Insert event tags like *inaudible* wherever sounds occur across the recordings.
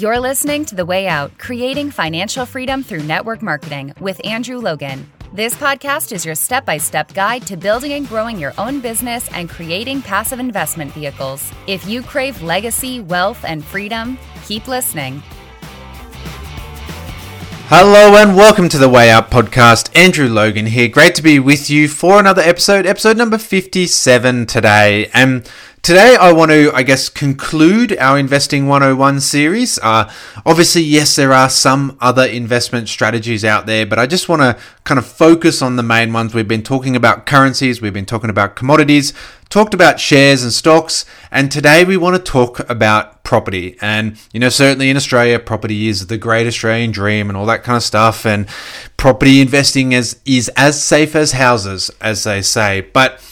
You're listening to The Way Out Creating Financial Freedom Through Network Marketing with Andrew Logan. This podcast is your step by step guide to building and growing your own business and creating passive investment vehicles. If you crave legacy, wealth, and freedom, keep listening. Hello and welcome to the Way Out podcast. Andrew Logan here. Great to be with you for another episode, episode number 57 today. And Today, I want to, I guess, conclude our Investing 101 series. Uh, obviously, yes, there are some other investment strategies out there, but I just want to kind of focus on the main ones. We've been talking about currencies, we've been talking about commodities, talked about shares and stocks, and today we want to talk about property. And, you know, certainly in Australia, property is the great Australian dream and all that kind of stuff. And property investing is, is as safe as houses, as they say. But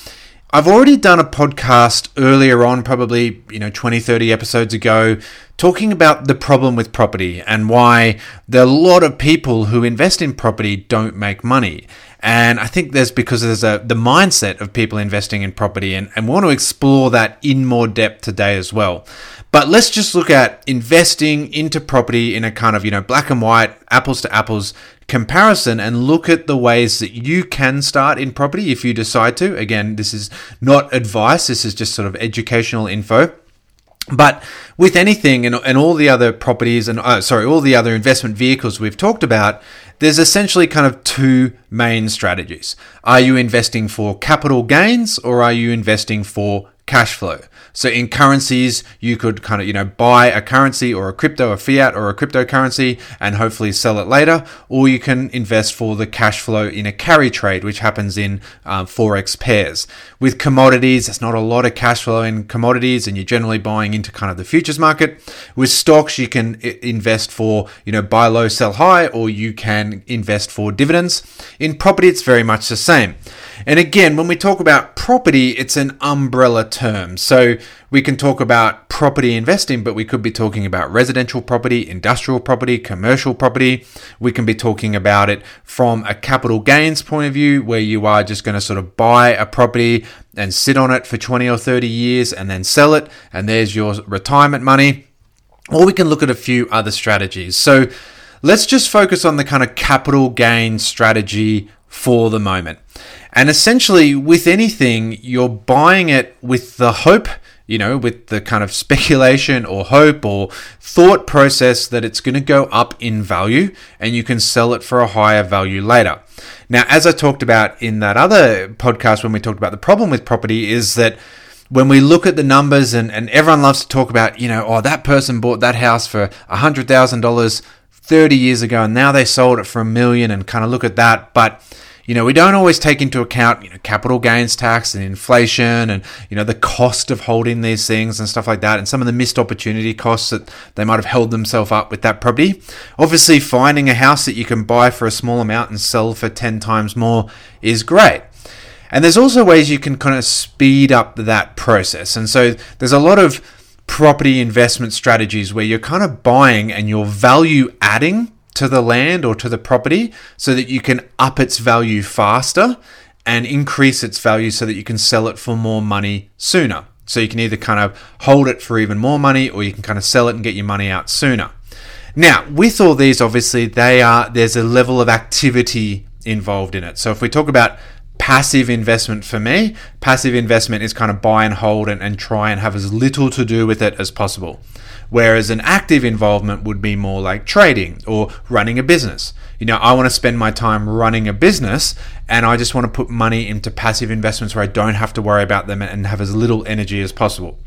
I've already done a podcast earlier on, probably, you know, 20, 30 episodes ago, talking about the problem with property and why there are a lot of people who invest in property don't make money. And I think there's because there's a the mindset of people investing in property and, and want to explore that in more depth today as well. But let's just look at investing into property in a kind of, you know, black and white, apples to apples comparison and look at the ways that you can start in property if you decide to. Again, this is not advice, this is just sort of educational info. But with anything and, and all the other properties and uh, sorry, all the other investment vehicles we've talked about, there's essentially kind of two main strategies. Are you investing for capital gains or are you investing for cash flow? So in currencies, you could kind of, you know, buy a currency or a crypto, a fiat or a cryptocurrency and hopefully sell it later. Or you can invest for the cash flow in a carry trade, which happens in um, Forex pairs. With commodities, there's not a lot of cash flow in commodities and you're generally buying into kind of the futures market. With stocks, you can invest for, you know, buy low, sell high, or you can invest for dividends. In property, it's very much the same. And again, when we talk about property, it's an umbrella term. So we can talk about property investing, but we could be talking about residential property, industrial property, commercial property. We can be talking about it from a capital gains point of view, where you are just going to sort of buy a property and sit on it for 20 or 30 years and then sell it, and there's your retirement money. Or we can look at a few other strategies. So let's just focus on the kind of capital gain strategy for the moment. And essentially, with anything, you're buying it with the hope, you know, with the kind of *laughs* speculation or hope or thought process that it's going to go up in value and you can sell it for a higher value later. Now, as I talked about in that other podcast when we talked about the problem with property, is that when we look at the numbers and, and everyone loves to talk about, you know, oh, that person bought that house for $100,000 30 years ago and now they sold it for a million and kind of look at that. But you know, we don't always take into account, you know, capital gains tax and inflation and, you know, the cost of holding these things and stuff like that and some of the missed opportunity costs that they might have held themselves up with that property. Obviously, finding a house that you can buy for a small amount and sell for 10 times more is great. And there's also ways you can kind of speed up that process. And so there's a lot of property investment strategies where you're kind of buying and you're value adding to the land or to the property so that you can up its value faster and increase its value so that you can sell it for more money sooner. So you can either kind of hold it for even more money or you can kind of sell it and get your money out sooner. Now, with all these obviously they are there's a level of activity involved in it. So if we talk about passive investment for me, passive investment is kind of buy and hold and, and try and have as little to do with it as possible. Whereas an active involvement would be more like trading or running a business. You know, I want to spend my time running a business and I just want to put money into passive investments where I don't have to worry about them and have as little energy as possible.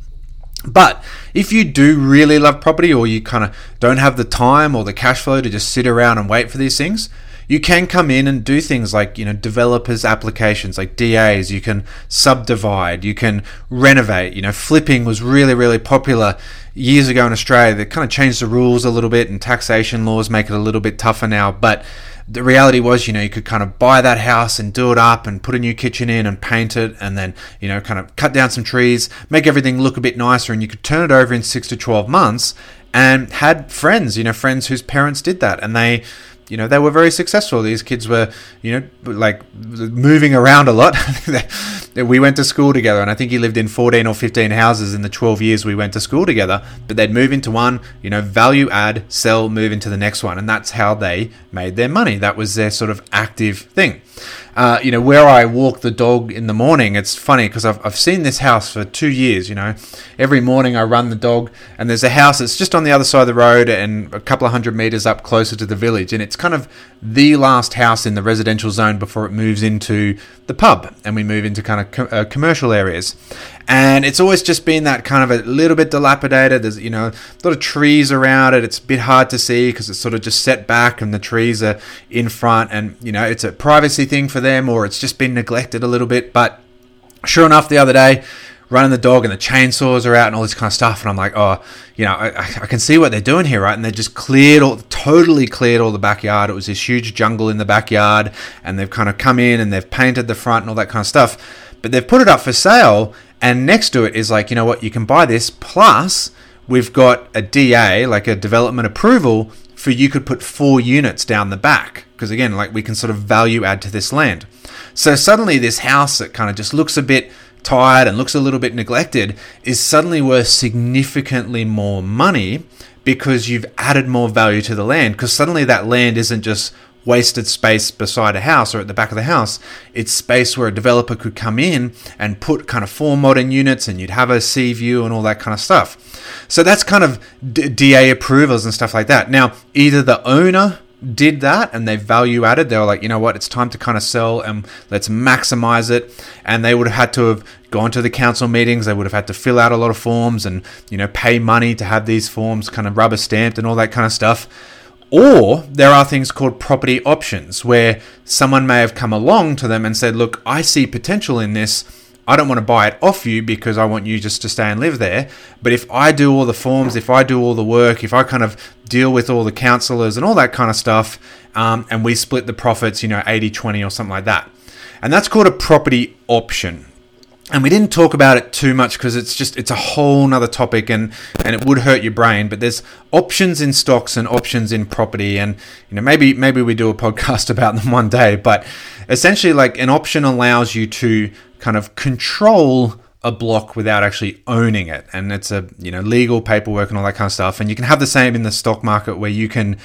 But if you do really love property or you kind of don't have the time or the cash flow to just sit around and wait for these things, you can come in and do things like you know developers applications like DAs. You can subdivide. You can renovate. You know, flipping was really really popular years ago in Australia. They kind of changed the rules a little bit, and taxation laws make it a little bit tougher now. But the reality was, you know, you could kind of buy that house and do it up and put a new kitchen in and paint it and then, you know, kind of cut down some trees, make everything look a bit nicer and you could turn it over in six to 12 months and had friends, you know, friends whose parents did that and they, you know, they were very successful. These kids were, you know, like moving around a lot. *laughs* we went to school together, and I think he lived in 14 or 15 houses in the 12 years we went to school together. But they'd move into one, you know, value add, sell, move into the next one. And that's how they made their money. That was their sort of active thing uh, you know, where I walk the dog in the morning, it's funny because I've, I've seen this house for two years, you know. Every morning I run the dog, and there's a house that's just on the other side of the road and a couple of hundred meters up closer to the village. And it's kind of the last house in the residential zone before it moves into the pub and we move into kind of uh, commercial areas. And it's always just been that kind of a little bit dilapidated. There's, you know, a lot of trees around it. It's a bit hard to see because it's sort of just set back and the trees are in front. And, you know, it's a privacy thing for them or it's just been neglected a little bit. But sure enough, the other day, running the dog and the chainsaws are out and all this kind of stuff. And I'm like, oh, you know, I, I can see what they're doing here, right? And they just cleared all, totally cleared all the backyard. It was this huge jungle in the backyard, and they've kind of come in and they've painted the front and all that kind of stuff. But they've put it up for sale, and next to it is like, you know what, you can buy this. Plus, we've got a DA, like a development approval, for you could put four units down the back. Because again, like we can sort of value add to this land. So suddenly, this house that kind of just looks a bit tired and looks a little bit neglected is suddenly worth significantly more money because you've added more value to the land because suddenly that land isn't just wasted space beside a house or at the back of the house. It's space where a developer could come in and put kind of four modern units and you'd have a sea view and all that kind of stuff. So that's kind of DA approvals and stuff like that. Now, either the owner did that and they value added. They were like, you know what, it's time to kind of sell and let's maximize it. And they would have had to have gone to the council meetings. They would have had to fill out a lot of forms and, you know, pay money to have these forms kind of rubber stamped and all that kind of stuff. Or there are things called property options where someone may have come along to them and said, look, I see potential in this I don't want to buy it off you because I want you just to stay and live there. But if I do all the forms, if I do all the work, if I kind of deal with all the councilors and all that kind of stuff, um, and we split the profits, you know, 80 20 or something like that. And that's called a property option. And we didn't talk about it too much because it's just it's a whole nother topic and and it would hurt your brain. But there's options in stocks and options in property, and you know maybe maybe we do a podcast *laughs* about them one day. But essentially, like an option allows you to kind of control a block without actually owning it and it's a you know legal paperwork and all that kind of stuff and you can have the same in the stock market where you can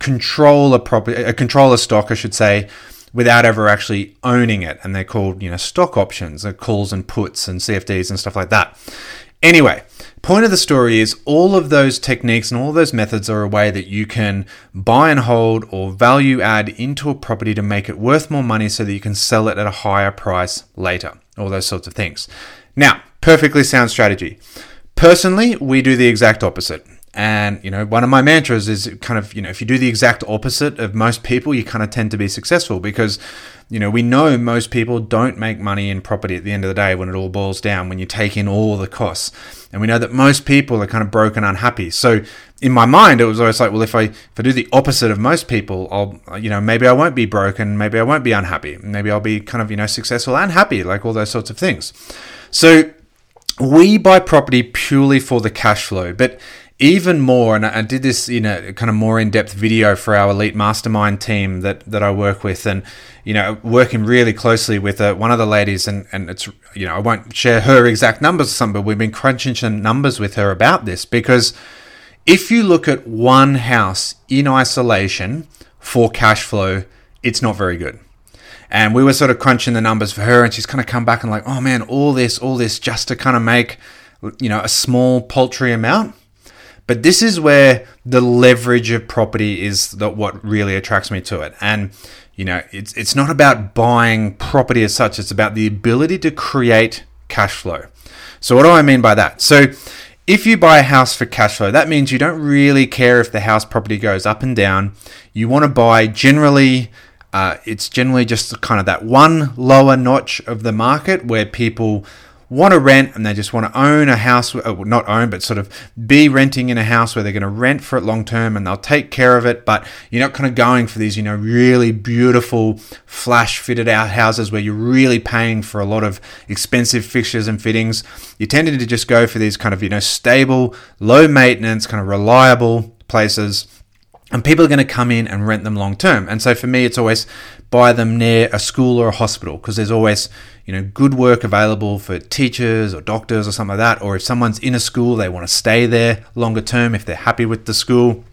control a property a control a stock I should say without ever actually owning it and they're called you know stock options uh, calls and puts and CFDs and stuff like that anyway Point of the story is all of those techniques and all those methods are a way that you can buy and hold or value add into a property to make it worth more money so that you can sell it at a higher price later. All those sorts of things. Now, perfectly sound strategy. Personally, we do the exact opposite. And, you know, one of my mantras is kind of, you know, if you do the exact opposite of most people, you kind of tend to be successful because you know, we know most people don't make money in property at the end of the day when it all boils down, when you take in all the costs. And we know that most people are kind of broken, unhappy. So in my mind, it was always like, well, if I if I do the opposite of most people, I'll you know maybe I won't be broken, maybe I won't be unhappy, maybe I'll be kind of you know successful and happy, like all those sorts of things. So we buy property purely for the cash flow, but even more, and I did this in a kind of more in-depth video for our elite mastermind team that that I work with, and you know, working really closely with uh, one of the ladies, and and it's you know I won't share her exact numbers or something, but we've been crunching some numbers with her about this because if you look at one house in isolation for cash flow, it's not very good. And we were sort of crunching the numbers for her, and she's kind of come back and like, oh man, all this, all this, just to kind of make you know a small paltry amount but this is where the leverage of property is the, what really attracts me to it. And you know, it's it's not about buying property as such. It's about the ability to create cash flow. So what do I mean by that? So if you buy a house for cash flow, that means you don't really care if the house property goes up and down. You want to buy generally. Uh, it's generally just kind of that one lower notch of the market where people want to rent and they just want to own a house, uh, not own, but sort of be renting in a house where they're going to rent for it long term and they'll take care of it. But you're not kind of going for these, you know, really beautiful flash fitted out houses where you're really paying for a lot of expensive fixtures and fittings. You're tending to just go for these kind of, you know, stable, low maintenance, kind of reliable places And people are going to come in and rent them long term. And so for me, it's always buy them near a school or a hospital because there's always, you know, good work available for teachers or doctors or something like that. Or if someone's in a school, they want to stay there longer term if they're happy with the school.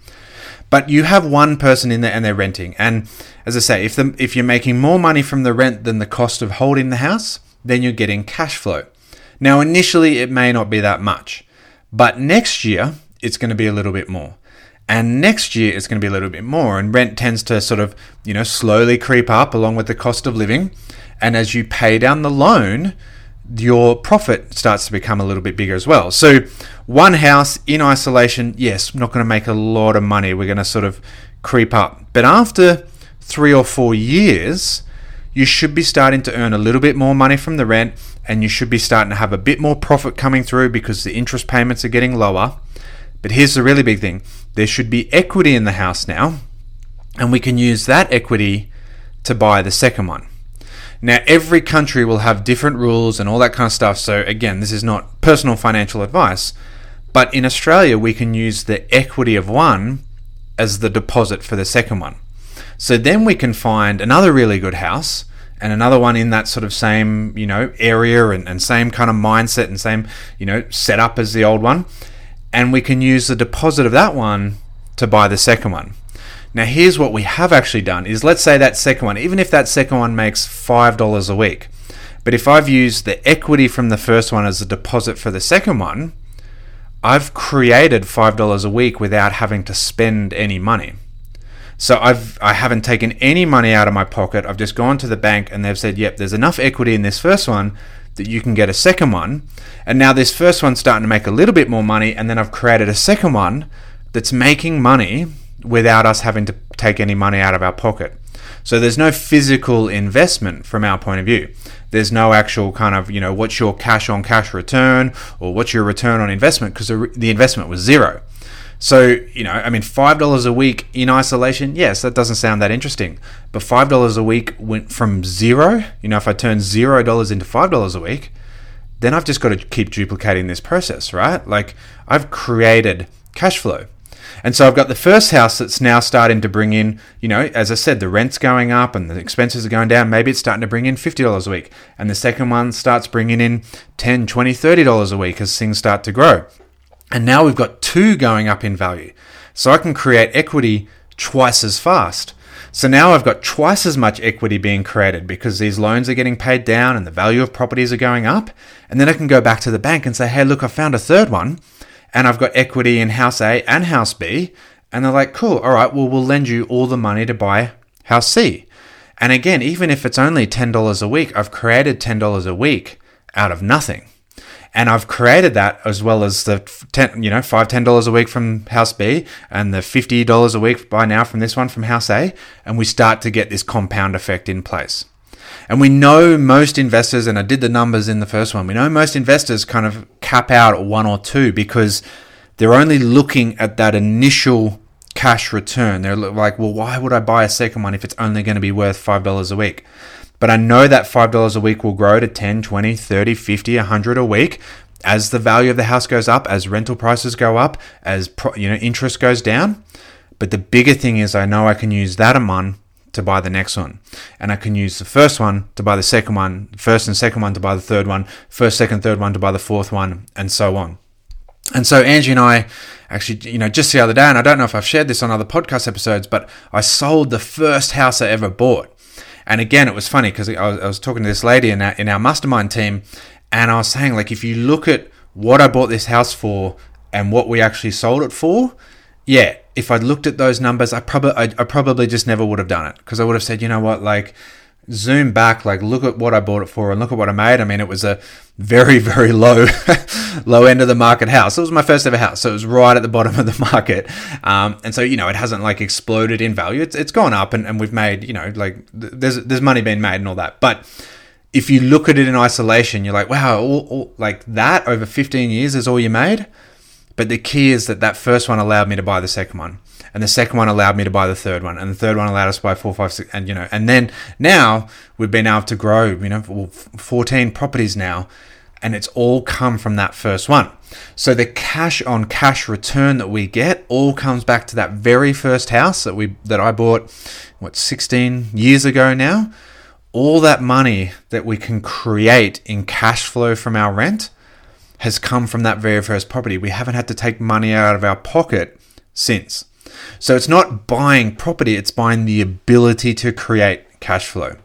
But you have one person in there and they're renting. And as I say, if the, if you're making more money from the rent than the cost of holding the house, then you're getting cash flow. Now, initially, it may not be that much, but next year, it's going to be a little bit more. And next year, it's going to be a little bit more. And rent tends to sort of, you know, slowly creep up along with the cost of living. And as you pay down the loan, your profit starts to become a little bit bigger as well. So, one house in isolation, yes, not going to make a lot of money. We're going to sort of creep up. But after three or four years, you should be starting to earn a little bit more money from the rent and you should be starting to have a bit more profit coming through because the interest payments are getting lower. But here's the really big thing there should be equity in the house now, and we can use that equity to buy the second one. Now, every country will have different rules and all that kind of stuff. So, again, this is not personal financial advice. But in Australia, we can use the equity of one as the deposit for the second one. So then we can find another really good house and another one in that sort of same, you know, area and, and same kind of mindset and same, you know, setup as the old one. And we can use the deposit of that one to buy the second one. Now, here's what we have actually done is let's say that second one, even if that second one makes $5 a week, but if I've used the equity from the first one as a deposit for the second one, I've created $5 a week without having to spend any money. So I've I haven't taken any money out of my pocket. I've just gone to the bank and they've said, "Yep, there's enough equity in this first one that you can get a second one." And now this first one's starting to make a little bit more money and then I've created a second one that's making money without us having to take any money out of our pocket. So there's no physical investment from our point of view. There's no actual kind of, you know, what's your cash on cash return or what's your return on investment because the investment was zero. So, you know, I mean, $5 a week in isolation, yes, that doesn't sound that interesting. But $5 a week went from zero, you know, if I turn $0 into $5 a week, then I've just got to keep duplicating this process, right? Like, I've created cash flow. And so I've got the first house that's now starting to bring in, you know, as I said, the rent's going up and the expenses are going down. Maybe it's starting to bring in $50 a week. And the second one starts bringing in $10, $20, $30 a week as things start to grow. And now we've got two going up in value. So I can create equity twice as fast. So now I've got twice as much equity being created because these loans are getting paid down and the value of properties are going up. And then I can go back to the bank and say, hey, look, I found a third one and I've got equity in house A and house B. And they're like, cool, all right, well, we'll lend you all the money to buy house C. And again, even if it's only $10 a week, I've created $10 a week out of nothing and I've created that as well as the ten, you know, five ten dollars a week from House B and the fifty dollars a week by now from this one from House A, and we start to get this compound effect in place. And we know most investors, and I did the numbers in the first one. We know most investors kind of cap out at one or two because they're only looking at that initial cash return. They're like, well, why would I buy a second one if it's only going to be worth $5 a week? But I know that $5 a week will grow to 10, 20, 30, 50, 100 a week as the value of the house goes up, as rental prices go up, as you know interest goes down. But the bigger thing is I know I can use that amount to buy the next one. And I can use the first one to buy the second one, first and second one to buy the third one, first, second, third one to buy the fourth one, and so on. And so Angie and I actually, you know, just the other day, and I don't know if I've shared this on other podcast episodes, but I sold the first house I ever bought. And again, it was funny because I, I was, talking to this lady in our, in our mastermind team, and I was saying, like, if you look at what I bought this house for and what we actually sold it for, yeah, if I'd looked at those numbers, I probably I, I probably just never would have done it because I would have said, you know what, like zoom back, like look at what I bought it for and look at what I made. I mean, it was a very, *laughs* very low, low end of the market house. It was my first ever house, so it was right at the bottom of the *laughs* market. Um, and so you know, it hasn't like exploded in value. It's it's gone up, and, and we've made you know like there's there's money being made and all that. But if you look at it in isolation, you're like, wow, all, all, like that over 15 years is all you made. But the key is that that first one allowed me to buy the second one and the second one allowed me to buy the third one, and the third one allowed us to buy four, five, six, and you know, and then now we've been able to grow, you know, 14 properties now, and it's all come from that first one. So the cash on cash return that we get all comes back to that very first house that we that I bought what 16 years ago now. All that money that we can create in cash flow from our rent has come from that very first property. We haven't had to take money out of our pocket since. So it's not buying property, it's buying the ability to create cash flow.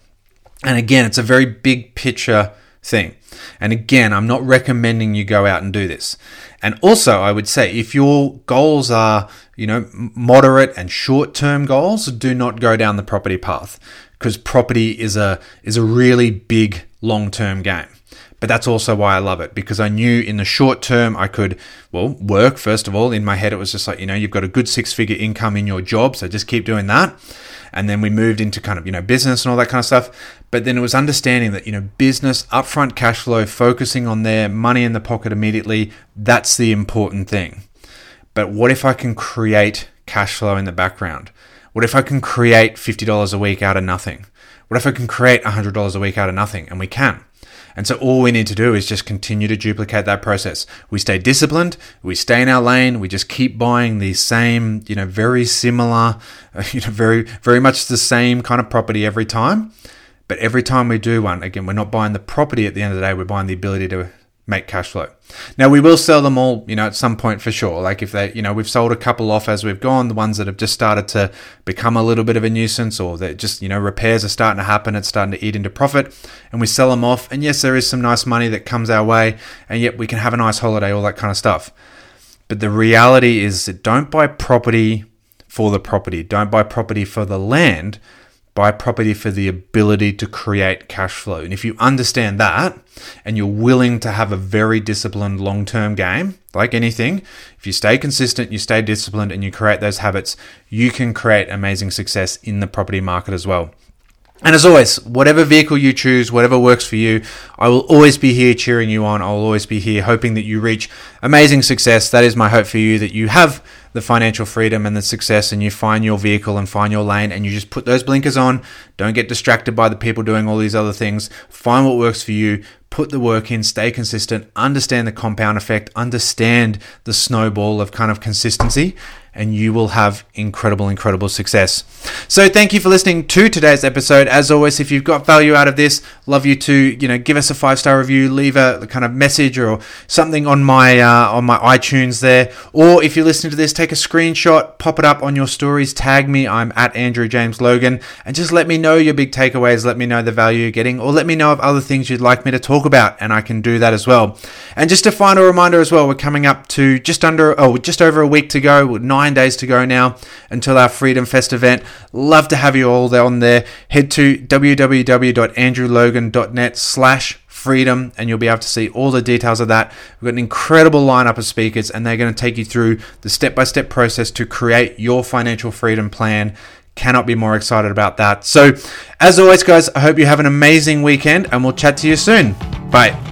And again, it's a very big picture thing. And again, I'm not recommending you go out and do this. And also, I would say if your goals are, you know, moderate and short-term goals, do not go down the property path because property is a is a really big long-term game. But that's also why I love it because I knew in the short term I could, well, work first of all. In my head, it was just like, you know, you've got a good six figure income in your job, so just keep doing that. And then we moved into kind of, you know, business and all that kind of stuff. But then it was understanding that, you know, business, upfront cash flow, focusing on their money in the pocket immediately, that's the important thing. But what if I can create cash flow in the background? What if I can create $50 a week out of nothing? What if I can create $100 a week out of nothing? And we can. And so all we need to do is just continue to duplicate that process. We stay disciplined, we stay in our lane, we just keep buying the same, you know, very similar, *laughs* you know, very, very much the same kind of property every time. But every time we do one, again, we're not buying the property at the end of the day, we're buying the ability to make cash flow. Now we will sell them all, you know, at some point for sure. Like if they, you know, we've sold a couple off as we've gone, the ones that have just started to become a little bit of a nuisance or that just, you know, repairs are starting to happen, it's starting to eat into profit and we sell them off. And yes, there is some nice money that comes our way and yet we can have a nice holiday, all that kind of stuff. But the reality is that don't buy property for the property. Don't buy property for the land buy property for the ability to create cash flow. And if you understand that and you're willing to have a very disciplined long term game, like anything, if you stay consistent, you stay disciplined, and you create those habits, you can create amazing success in the property market as well. And as always, whatever vehicle you choose, whatever works for you, I will always be here cheering you on. I'll always be here hoping that you reach amazing success. That is my hope for you that you have the financial freedom and the success and you find your vehicle and find your lane and you just put those blinkers on. Don't get distracted by the people doing all these other things. Find what works for you. Put the work in, stay consistent, understand the compound effect, understand the snowball of kind of consistency, and you will have incredible, incredible success. So thank you for listening to today's episode. As always, if you've got value out of this, love you to you know give us a five star review, leave a kind of message or something on my uh, on my iTunes there, or if you're listening to this, take a screenshot, pop it up on your stories, tag me. I'm at Andrew James Logan, and just let me know your big takeaways. Let me know the value you're getting, or let me know of other things you'd like me to talk about, and I can do that as well. And just a final reminder as well, we're coming up to just under oh just over a week to go. Nine nine days to go now until our Freedom Fest event. Love to have you all there on there. Head to www.andrewlogan.net slash freedom and you'll be able to see all the details of that. We've got an incredible lineup of speakers and they're going to take you through the step-by-step process to create your financial freedom plan. Cannot be more excited about that. So, as always, guys, I hope you have an amazing weekend and we'll chat to you soon. Bye.